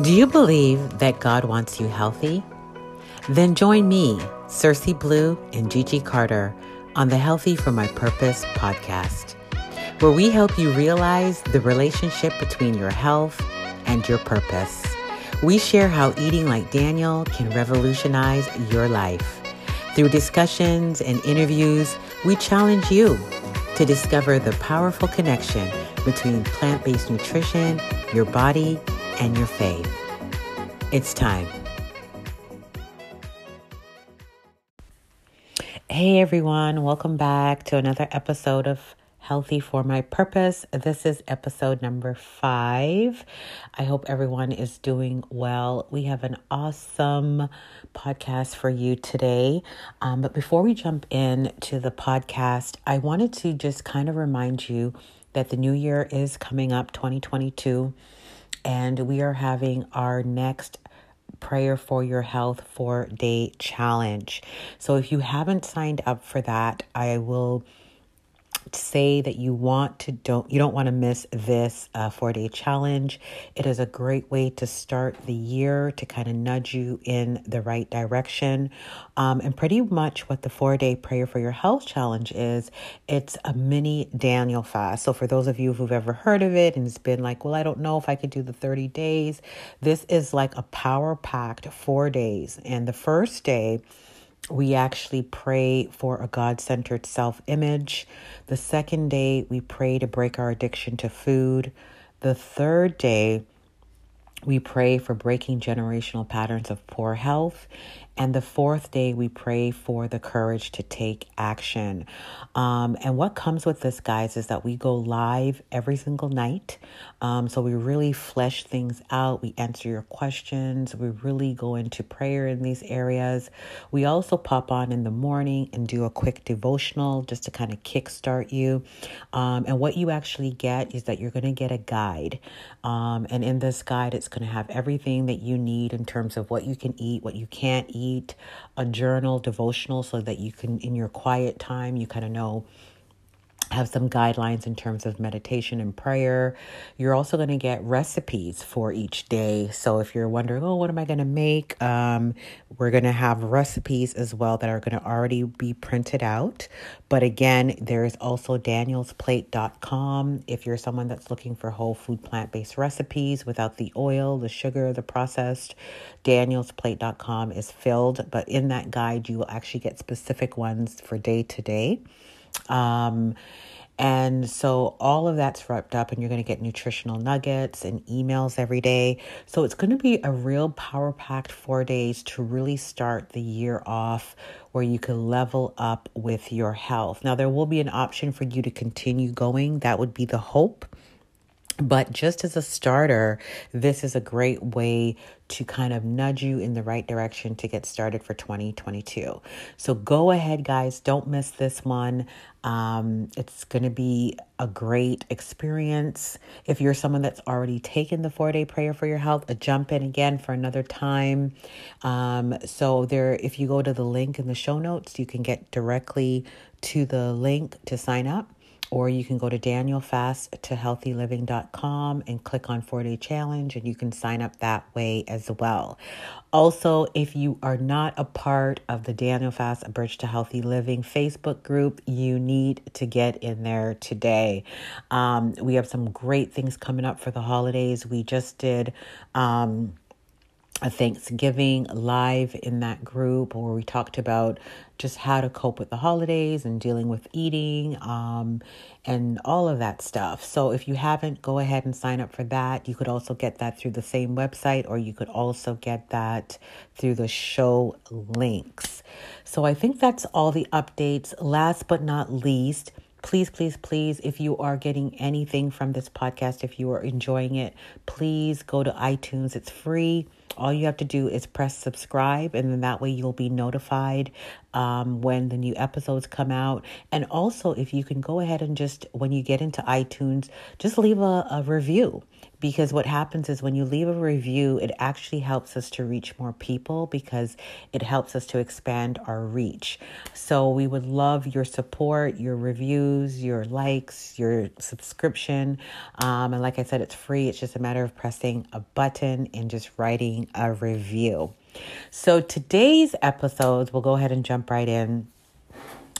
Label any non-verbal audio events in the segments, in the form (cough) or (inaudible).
Do you believe that God wants you healthy? Then join me, Cersei Blue, and Gigi Carter on the Healthy for My Purpose podcast, where we help you realize the relationship between your health and your purpose. We share how eating like Daniel can revolutionize your life. Through discussions and interviews, we challenge you to discover the powerful connection between plant based nutrition, your body, and your faith. It's time. Hey everyone, welcome back to another episode of Healthy for My Purpose. This is episode number five. I hope everyone is doing well. We have an awesome podcast for you today. Um, but before we jump in to the podcast, I wanted to just kind of remind you that the new year is coming up, 2022, and we are having our next prayer for your health four day challenge. So if you haven't signed up for that, I will say that you want to don't you don't want to miss this uh, four day challenge. It is a great way to start the year to kind of nudge you in the right direction. Um, and pretty much what the four day prayer for your health challenge is it's a mini daniel fast. So for those of you who've ever heard of it and it's been like well i don't know if i could do the 30 days this is like a power packed four days. And the first day we actually pray for a God centered self image. The second day, we pray to break our addiction to food. The third day, we pray for breaking generational patterns of poor health. And the fourth day, we pray for the courage to take action. Um, and what comes with this, guys, is that we go live every single night. Um, so we really flesh things out. We answer your questions. We really go into prayer in these areas. We also pop on in the morning and do a quick devotional just to kind of kickstart you. Um, and what you actually get is that you're going to get a guide. Um, and in this guide, it's going to have everything that you need in terms of what you can eat, what you can't eat a journal, devotional, so that you can, in your quiet time, you kind of know have some guidelines in terms of meditation and prayer. You're also going to get recipes for each day. So if you're wondering, oh, what am I going to make? Um, we're going to have recipes as well that are going to already be printed out. But again, there's also danielsplate.com if you're someone that's looking for whole food plant based recipes without the oil, the sugar, the processed. Danielsplate.com is filled, but in that guide, you will actually get specific ones for day to day. Um, and so all of that's wrapped up, and you're going to get nutritional nuggets and emails every day. So it's going to be a real power packed four days to really start the year off where you can level up with your health. Now, there will be an option for you to continue going. That would be the hope. But just as a starter, this is a great way to kind of nudge you in the right direction to get started for 2022. So go ahead, guys. Don't miss this one. Um, it's going to be a great experience. If you're someone that's already taken the four day prayer for your health, a jump in again for another time. Um, so there, if you go to the link in the show notes, you can get directly to the link to sign up or you can go to danielfast to healthyliving.com and click on 4 day challenge and you can sign up that way as well. Also, if you are not a part of the Daniel Fast A Bridge to Healthy Living Facebook group, you need to get in there today. Um, we have some great things coming up for the holidays. We just did. Um, a Thanksgiving live in that group where we talked about just how to cope with the holidays and dealing with eating um, and all of that stuff. So if you haven't, go ahead and sign up for that. You could also get that through the same website or you could also get that through the show links. So I think that's all the updates. Last but not least, please, please, please, if you are getting anything from this podcast, if you are enjoying it, please go to iTunes. It's free all you have to do is press subscribe, and then that way you'll be notified um, when the new episodes come out. And also, if you can go ahead and just, when you get into iTunes, just leave a, a review because what happens is when you leave a review, it actually helps us to reach more people because it helps us to expand our reach. So we would love your support, your reviews, your likes, your subscription. Um, and like I said, it's free. It's just a matter of pressing a button and just writing a review. So today's episodes, we'll go ahead and jump right in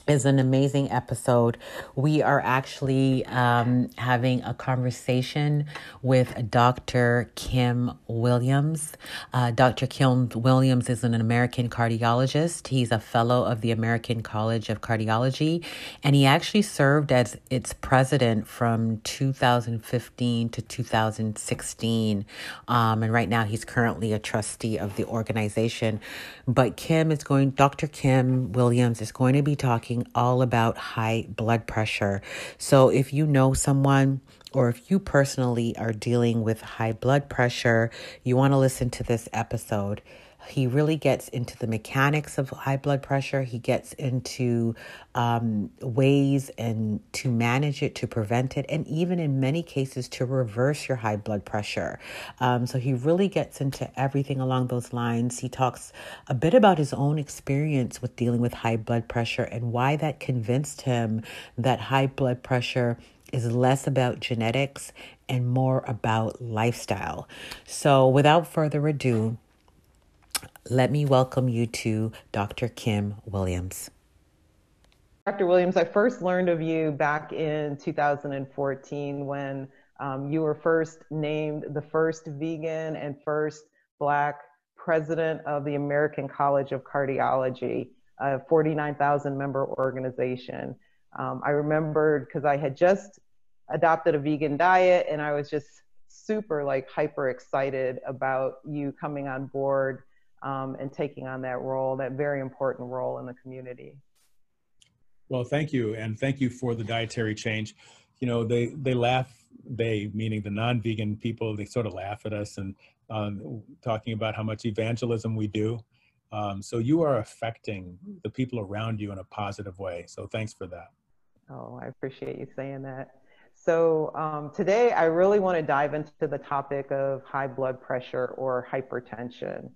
is an amazing episode. We are actually um, having a conversation with Dr. Kim Williams. Uh, Dr. Kim Williams is an American cardiologist. He's a fellow of the American College of Cardiology, and he actually served as its president from 2015 to 2016. Um, and right now, he's currently a trustee of the organization. But Kim is going, Dr. Kim Williams is going to be talking talking all about high blood pressure. So if you know someone or if you personally are dealing with high blood pressure, you want to listen to this episode. He really gets into the mechanics of high blood pressure. He gets into um, ways and to manage it, to prevent it, and even in many cases to reverse your high blood pressure. Um, so he really gets into everything along those lines. He talks a bit about his own experience with dealing with high blood pressure and why that convinced him that high blood pressure is less about genetics and more about lifestyle. So, without further ado, let me welcome you to Dr. Kim Williams. Dr. Williams, I first learned of you back in 2014 when um, you were first named the first vegan and first Black president of the American College of Cardiology, a 49,000 member organization. Um, I remembered because I had just adopted a vegan diet and I was just super like hyper excited about you coming on board um, and taking on that role, that very important role in the community. Well, thank you, and thank you for the dietary change. You know, they they laugh. They, meaning the non-vegan people, they sort of laugh at us and um, talking about how much evangelism we do. Um, so you are affecting the people around you in a positive way. So thanks for that. Oh, I appreciate you saying that. So um, today I really want to dive into the topic of high blood pressure or hypertension.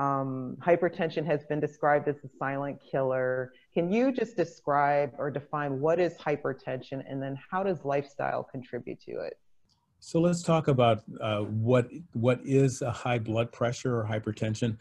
Um, hypertension has been described as a silent killer. Can you just describe or define what is hypertension and then how does lifestyle contribute to it? So let's talk about uh, what, what is a high blood pressure or hypertension.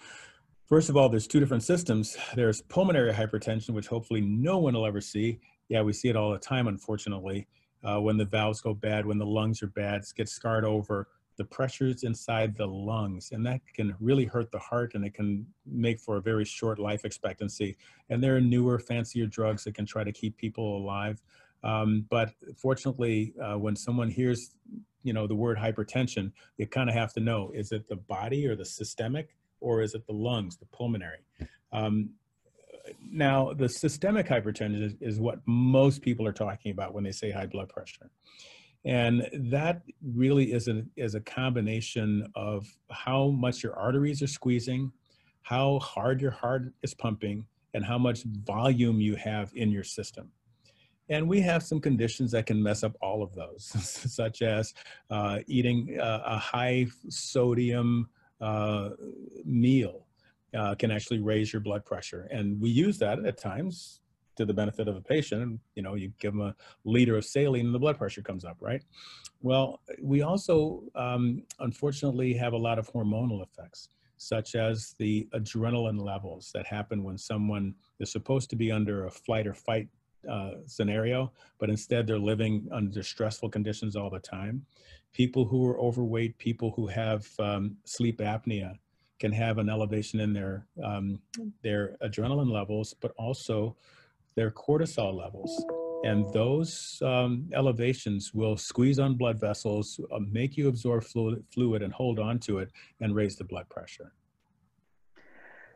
First of all, there's two different systems. There's pulmonary hypertension, which hopefully no one will ever see. Yeah, we see it all the time, unfortunately. Uh, when the valves go bad, when the lungs are bad, get scarred over, the pressures inside the lungs, and that can really hurt the heart and it can make for a very short life expectancy. And there are newer, fancier drugs that can try to keep people alive. Um, but fortunately, uh, when someone hears, you know, the word hypertension, you kind of have to know, is it the body or the systemic, or is it the lungs, the pulmonary? Um, now, the systemic hypertension is, is, what most people are talking about when they say high blood pressure. And that really is a, is a combination of how much your arteries are squeezing, how hard your heart is pumping, and how much volume you have in your system. And we have some conditions that can mess up all of those, (laughs) such as uh, eating a, a high sodium uh, meal uh, can actually raise your blood pressure. And we use that at times to the benefit of a patient. You know, you give them a liter of saline and the blood pressure comes up, right? Well, we also, um, unfortunately, have a lot of hormonal effects, such as the adrenaline levels that happen when someone is supposed to be under a flight or fight uh, scenario, but instead they're living under stressful conditions all the time. People who are overweight, people who have um, sleep apnea, can have an elevation in their um, their adrenaline levels, but also their cortisol levels. And those um, elevations will squeeze on blood vessels, uh, make you absorb fluid, fluid and hold on to it and raise the blood pressure.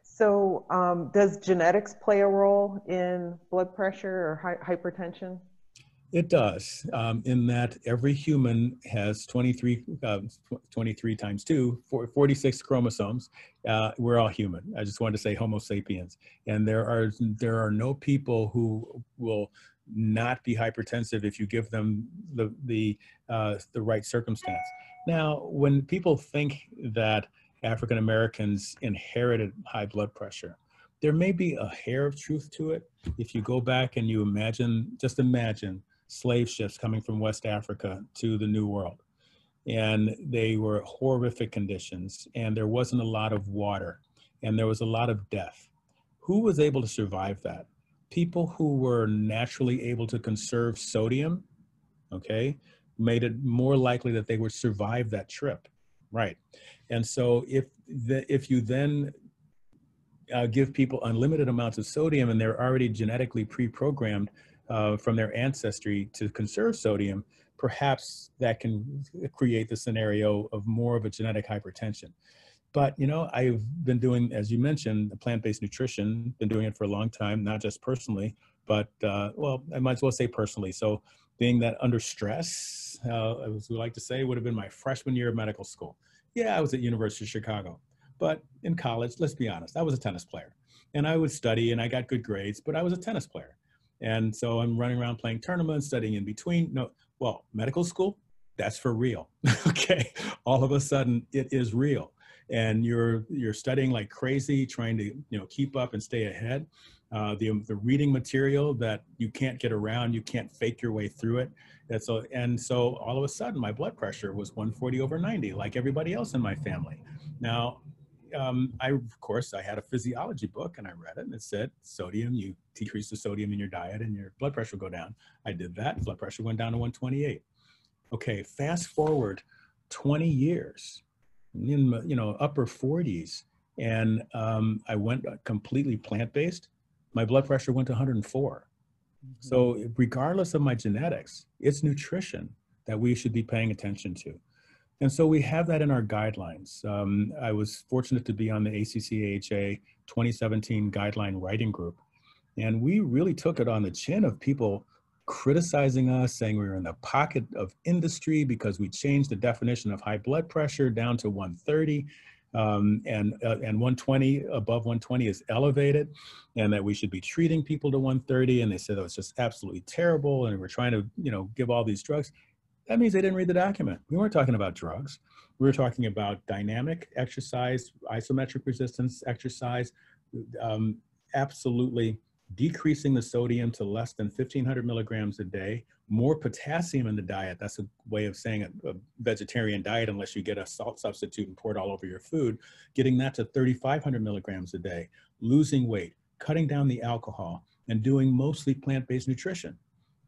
So, um, does genetics play a role in blood pressure or hi- hypertension? It does, um, in that every human has 23, uh, 23 times 2, 46 chromosomes. Uh, we're all human. I just wanted to say Homo sapiens. And there are, there are no people who will not be hypertensive if you give them the, the, uh, the right circumstance. Now, when people think that African Americans inherited high blood pressure, there may be a hair of truth to it. If you go back and you imagine, just imagine slave ships coming from West Africa to the New World. And they were horrific conditions, and there wasn't a lot of water, and there was a lot of death. Who was able to survive that? People who were naturally able to conserve sodium, okay, made it more likely that they would survive that trip. Right. And so if the, if you then uh, give people unlimited amounts of sodium and they're already genetically pre-programmed uh, from their ancestry to conserve sodium, perhaps that can create the scenario of more of a genetic hypertension. But you know, I've been doing, as you mentioned, plant-based nutrition. Been doing it for a long time, not just personally, but uh, well, I might as well say personally. So, being that under stress, uh, as we like to say, would have been my freshman year of medical school. Yeah, I was at University of Chicago, but in college, let's be honest, I was a tennis player, and I would study and I got good grades, but I was a tennis player. And so I'm running around playing tournaments, studying in between. No, well, medical school, that's for real. (laughs) okay. All of a sudden it is real. And you're you're studying like crazy, trying to you know keep up and stay ahead. Uh, the the reading material that you can't get around, you can't fake your way through it. And so and so all of a sudden my blood pressure was 140 over 90, like everybody else in my family. Now um, I, of course, I had a physiology book and I read it and it said sodium, you decrease the sodium in your diet and your blood pressure will go down. I did that, blood pressure went down to 128. Okay, fast forward 20 years, in you know, upper 40s, and um, I went completely plant-based. My blood pressure went to 104. Mm-hmm. So regardless of my genetics, it's nutrition that we should be paying attention to. And so we have that in our guidelines. Um, I was fortunate to be on the ACC/AHA 2017 guideline writing group. And we really took it on the chin of people criticizing us, saying we were in the pocket of industry because we changed the definition of high blood pressure down to 130. Um, and uh, and 120 above 120 is elevated, and that we should be treating people to 130. And they said it was just absolutely terrible, and we're trying to you know give all these drugs that means they didn't read the document. We weren't talking about drugs. We were talking about dynamic exercise, isometric resistance exercise, um, absolutely decreasing the sodium to less than 1500 milligrams a day, more potassium in the diet. That's a way of saying a, a, vegetarian diet, unless you get a salt substitute and pour it all over your food, getting that to 3500 milligrams a day, losing weight, cutting down the alcohol, and doing mostly plant-based nutrition.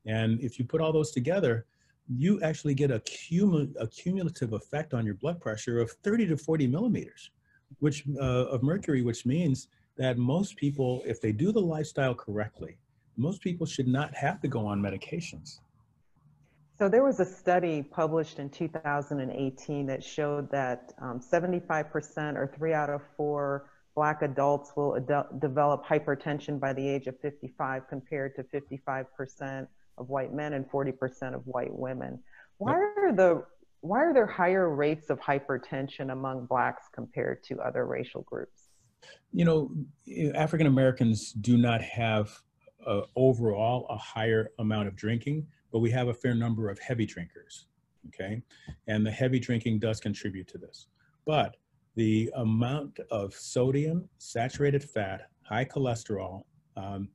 And if you put all those together, you actually get a, cumul- a cumulative effect on your blood pressure of 30 to 40 millimeters which uh, of mercury which means that most people if they do the lifestyle correctly most people should not have to go on medications. So there was a study published in 2018 that showed that um, 75% or three out of four black adults will develop hypertension by the age of 55 compared to 55% of white men and 40% of white women. Why are the why are there higher rates of hypertension among blacks compared to other racial groups? You know, African Americans do not have uh, overall a higher amount of drinking, but we have a fair number of heavy drinkers. Okay, and the heavy drinking does contribute to this, but the amount of sodium, saturated fat, high cholesterol um,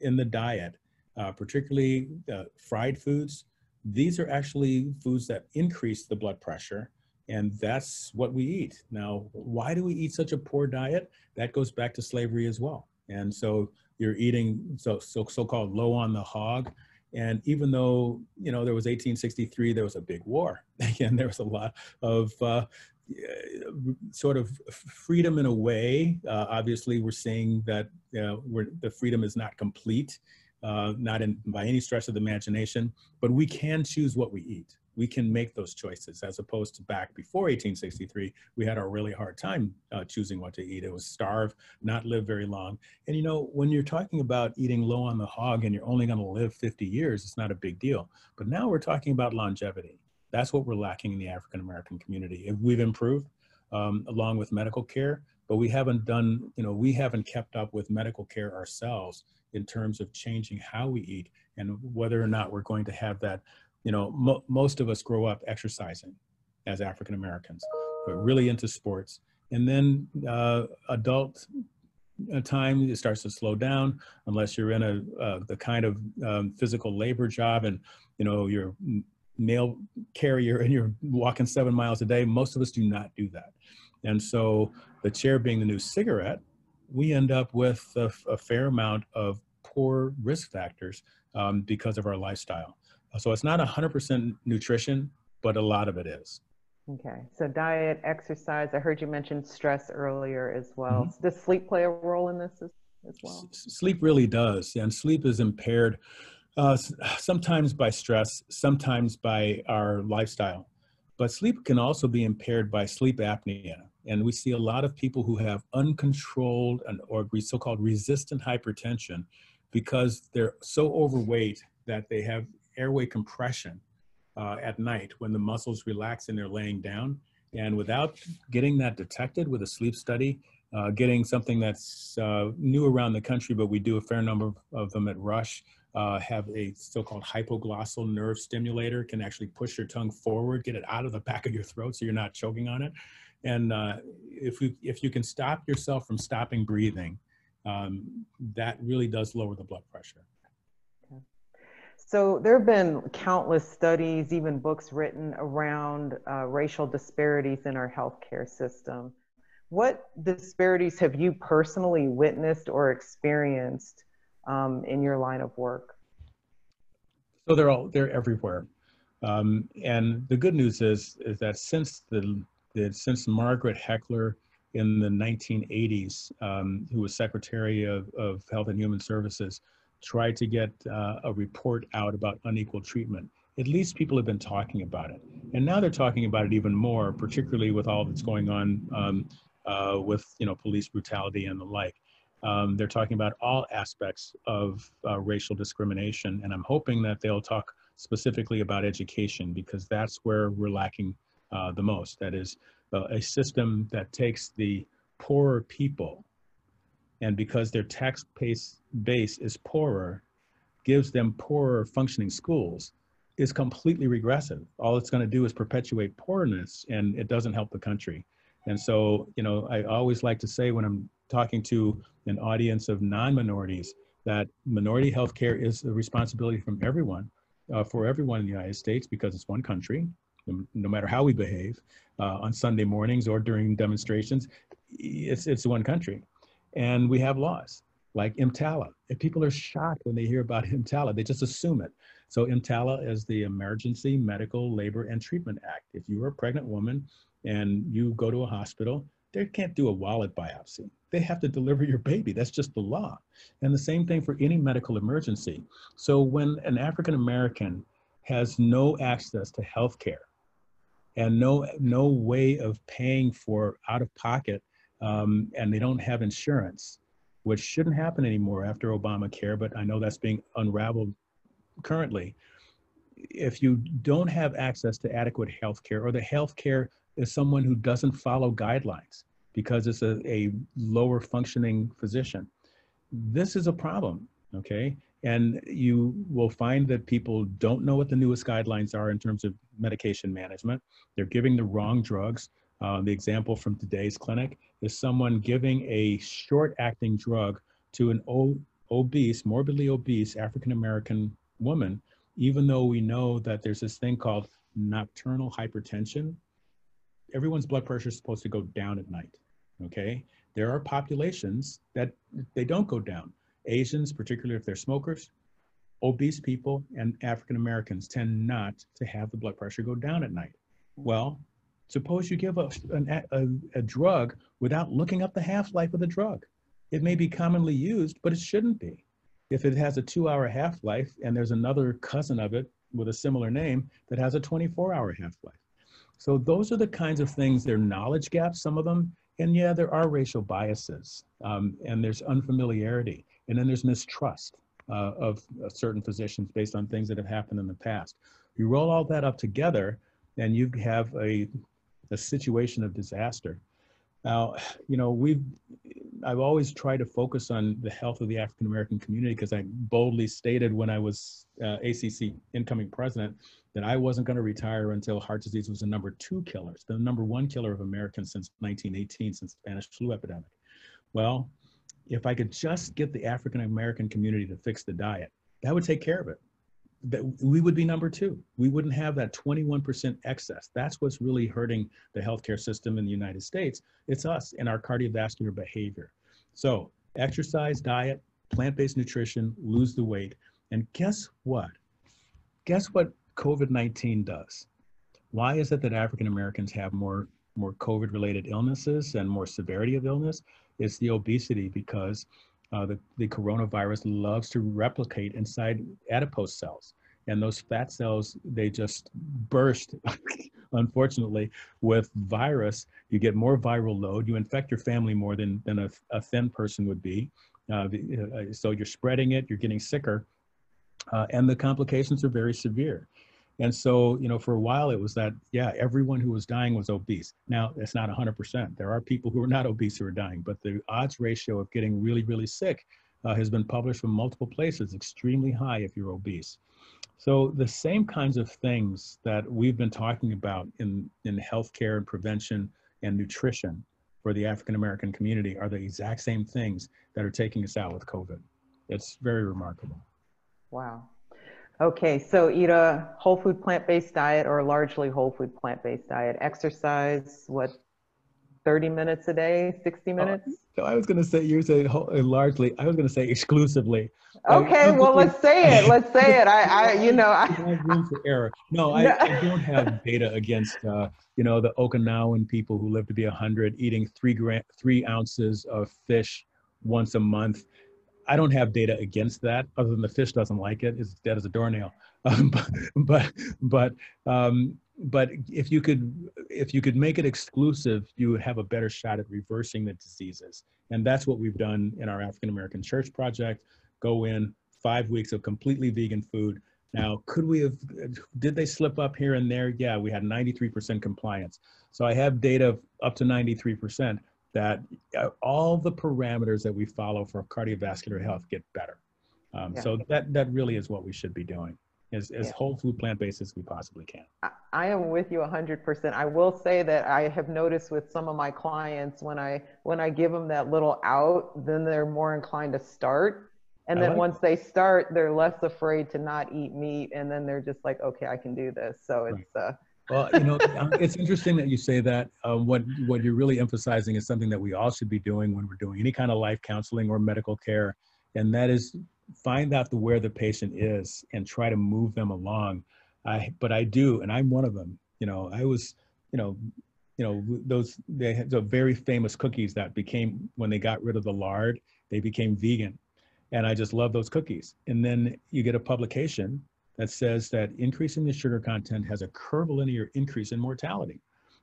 in the diet uh, particularly uh, fried foods. These are actually foods that increase the blood pressure, and that's what we eat. Now, why do we eat such a poor diet? That goes back to slavery as well. And so you're eating so so so-called low on the hog. And even though you know there was 1863, there was a big war, (laughs) and there was a lot of uh, sort of freedom in a way. Uh, obviously, we're seeing that know, the freedom is not complete uh, not in, by any stretch of the imagination, but we can choose what we eat. We can make those choices as opposed to back before 1863, we had a really hard time uh, choosing what to eat. It was starve, not live very long. And you know, when you're talking about eating low on the hog and you're only going to live 50 years, it's not a big deal. But now we're talking about longevity. That's what we're lacking in the African American community. We've improved um, along with medical care, but we haven't done, you know, we haven't kept up with medical care ourselves in terms of changing how we eat and whether or not we're going to have that you know mo most of us grow up exercising as African Americans, but really into sports. And then uh, adult uh, time it starts to slow down unless you're in a uh, the kind of um, physical labor job and you know you're mail carrier and you're walking seven miles a day. Most of us do not do that. And so the chair being the new cigarette, we end up with a, a fair amount of poor risk factors um, because of our lifestyle. So it's not 100% nutrition, but a lot of it is. Okay, so diet, exercise. I heard you mention stress earlier as well. Mm-hmm. Does sleep play a role in this as, as well? S- sleep really does, and sleep is impaired uh, sometimes by stress, sometimes by our lifestyle. But sleep can also be impaired by sleep apnea. And we see a lot of people who have uncontrolled and, or so-called resistant hypertension because they're so overweight that they have airway compression uh, at night when the muscles relax and they're laying down. And without getting that detected with a sleep study, uh, getting something that's uh, new around the country, but we do a fair number of them at Rush, uh, have a so-called hypoglossal nerve stimulator, can actually push your tongue forward, get it out of the back of your throat so you're not choking on it. And uh, if, you, if you can stop yourself from stopping breathing, um, that really does lower the blood pressure. So there have been countless studies, even books written around uh, racial disparities in our healthcare system. What disparities have you personally witnessed or experienced um, in your line of work? So they're all they're everywhere, um, and the good news is is that since the, the since Margaret Heckler in the 1980s, um, who was Secretary of, of Health and Human Services, tried to get uh, a report out about unequal treatment. At least people have been talking about it. And now they're talking about it even more, particularly with all that's going on um, uh, with you know police brutality and the like. Um, they're talking about all aspects of uh, racial discrimination, and I'm hoping that they'll talk specifically about education because that's where we're lacking uh, the most. That is a system that takes the poorer people and because their tax base, base is poorer, gives them poorer functioning schools, is completely regressive. All it's going to do is perpetuate poorness, and it doesn't help the country. And so, you know, I always like to say when I'm talking to an audience of non-minorities that minority healthcare is a responsibility from everyone, uh, for everyone in the United States because it's one country, no, matter how we behave uh, on Sunday mornings or during demonstrations, it's, it's one country and we have laws like EMTALA. If people are shocked when they hear about (laughs) EMTALA, they just assume it. So EMTALA is the Emergency Medical Labor and Treatment Act. If you are a pregnant woman and you go to a hospital, they can't do a wallet biopsy. They have to deliver your baby. That's just the law. And the same thing for any medical emergency. So when an African American has no access to health care and no, no way of paying for out of pocket um, and they don't have insurance, which shouldn't happen anymore after Obamacare, but I know that's being unraveled currently. If you don't have access to adequate health care, or the health care is someone who doesn't follow guidelines because it's a, a lower functioning physician, this is a problem, okay? And you will find that people don't know what the newest guidelines are in terms of medication management. They're giving the wrong drugs. Uh, the example from today's clinic is someone giving a short acting drug to an obese, morbidly obese African American woman, even though we know that there's this thing called nocturnal hypertension. Everyone's blood pressure is supposed to go down at night. Okay. There are populations that they don't go down. Asians, particularly if they're smokers, obese people, and African Americans tend not to have the blood pressure go down at night. Well, Suppose you give a, a, a drug without looking up the half-life of the drug. It may be commonly used, but it shouldn't be. If it has a two-hour half-life and there's another cousin of it with a similar name that has a 24-hour half-life. So those are the kinds of things, they're knowledge gaps, some of them, and yeah, there are racial biases, um, and there's unfamiliarity, and then there's mistrust uh, of uh, certain physicians based on things that have happened in the past. You roll all that up together, and you have a a situation of disaster. Now, you know, we've I've always tried to focus on the health of the African American community because I boldly stated when I was uh, ACC incoming president that I wasn't going to retire until heart disease was the number two killer, the number one killer of Americans since 1918, since the Spanish flu epidemic. Well, if I could just get the African American community to fix the diet, that would take care of it. That we would be number two. We wouldn't have that 21% excess. That's what's really hurting the healthcare system in the United States. It's us and our cardiovascular behavior. So, exercise, diet, plant-based nutrition, lose the weight. And guess what? Guess what COVID-19 does? Why is it that African Americans have more more COVID-related illnesses and more severity of illness? It's the obesity because uh, the, the coronavirus loves to replicate inside adipose cells. And those fat cells, they just burst, (laughs) unfortunately, with virus. You get more viral load. You infect your family more than, than a, a thin person would be. Uh, uh so you're spreading it, you're getting sicker, uh, and the complications are very severe. And so, you know, for a while it was that, yeah, everyone who was dying was obese. Now, it's not 100%. There are people who are not obese who are dying, but the odds ratio of getting really, really sick uh, has been published from multiple places, extremely high if you're obese. So the same kinds of things that we've been talking about in, in healthcare and prevention and nutrition for the African American community are the exact same things that are taking us out with COVID. It's very remarkable. Wow. Okay, so eat a whole food plant-based diet or a largely whole food plant-based diet. Exercise, what, 30 minutes a day, 60 minutes? so I was going to say, you're saying largely, I was going to say exclusively. Okay, well, let's say it. Let's say it. I, I you know, I. (laughs) room for error. No, (laughs) I, I don't have data against, uh, you know, the Okinawan people who live to be 100 eating three, gram, three ounces of fish once a month. I don't have data against that, other than the fish doesn't like it. It's dead as a doornail. (laughs) Um, but but but, um, but if you could if you could make it exclusive, you would have a better shot at reversing the diseases. And that's what we've done in our African American Church project. Go in five weeks of completely vegan food. Now, could we have? Did they slip up here and there? Yeah, we had 93% compliance. So I have data up to 93% that uh, all the parameters that we follow for cardiovascular health get better. Um, yeah. So that that really is what we should be doing, as, as yeah. whole food plant-based as we possibly can. I am with you 100%. I will say that I have noticed with some of my clients when I when I give them that little out, then they're more inclined to start. And then like once they start, they're less afraid to not eat meat, and then they're just like, okay, I can do this. So it's right. uh, well, you know, um, it's interesting that you say that. Um, what what you're really emphasizing is something that we all should be doing when we're doing any kind of life counseling or medical care, and that is find out the where the patient is and try to move them along. I but I do, and I'm one of them. You know, I was, you know, you know those they had the very famous cookies that became when they got rid of the lard, they became vegan, and I just love those cookies. And then you get a publication that says that increasing the sugar content has a curvilinear increase in mortality.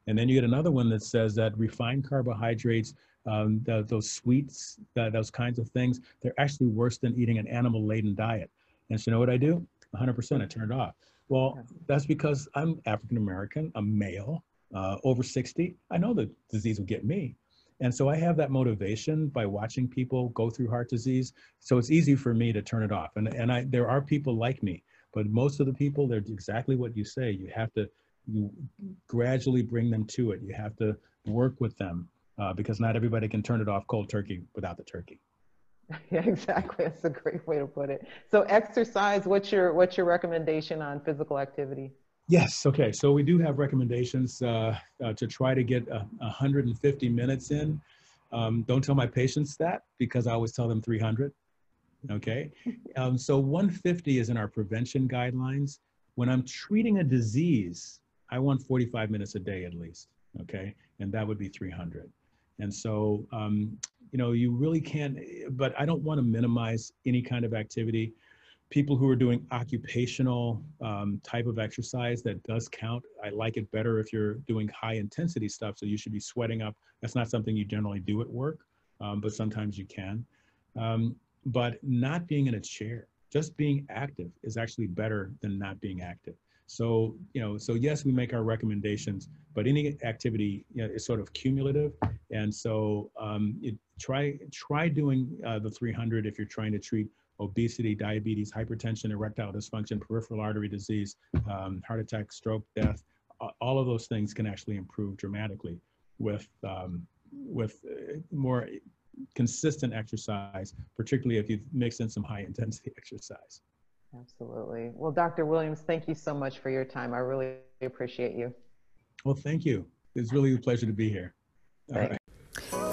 And then you get another one that says that refined carbohydrates, um, the, those sweets, the, those kinds of things, they're actually worse than eating an animal laden diet. And so you know what I do? 100% I turn it off. Well, that's because I'm African American, I'm male, uh, over 60. I know the disease will get me. And so I have that motivation by watching people go through heart disease. So it's easy for me to turn it off. And, and I, there are people like me but most of the people, they're exactly what you say. You have to you gradually bring them to it. You have to work with them uh, because not everybody can turn it off cold turkey without the turkey. (laughs) Yeah, exactly. That's a great way to put it. So exercise, what's your what's your recommendation on physical activity? Yes. Okay. So we do have recommendations uh, uh, to try to get uh, 150 minutes in. Um, don't tell my patients that because I always tell them 300 okay? Um, so 150 is in our prevention guidelines. When I'm treating a disease, I want 45 minutes a day at least, okay? And that would be 300. And so, um, you know, you really can't, but I don't want to minimize any kind of activity. People who are doing occupational um, type of exercise, that does count. I like it better if you're doing high intensity stuff, so you should be sweating up. That's not something you generally do at work, um, but sometimes you can. But not being in a chair, just being active is actually better than not being active. So, you know, so yes, we make our recommendations, but any activity you know, is sort of cumulative. And so um, it, try, try doing uh, the 300 if you're trying to treat obesity, diabetes, hypertension, erectile dysfunction, peripheral artery disease, um, heart attack, stroke, death. All of those things can actually improve dramatically with, um, with uh, more consistent exercise, particularly if you mix in some high intensity (laughs) exercise. Absolutely. Well, Dr. Williams, thank you so much for your time. I really appreciate you. Well, thank you. It's really a pleasure to be here. All right.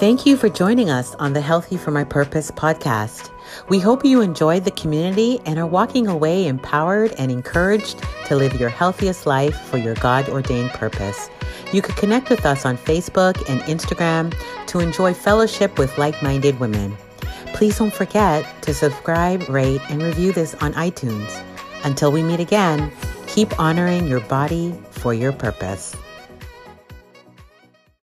Thank you for joining us on the Healthy for My Purpose podcast. We hope you enjoyed the community and are walking away empowered and encouraged to live your healthiest life for your God ordained purpose. You could connect with us on Facebook and Instagram to enjoy fellowship with like minded women. Please don't forget to subscribe, rate, and review this on iTunes. Until we meet again, keep honoring your body for your purpose.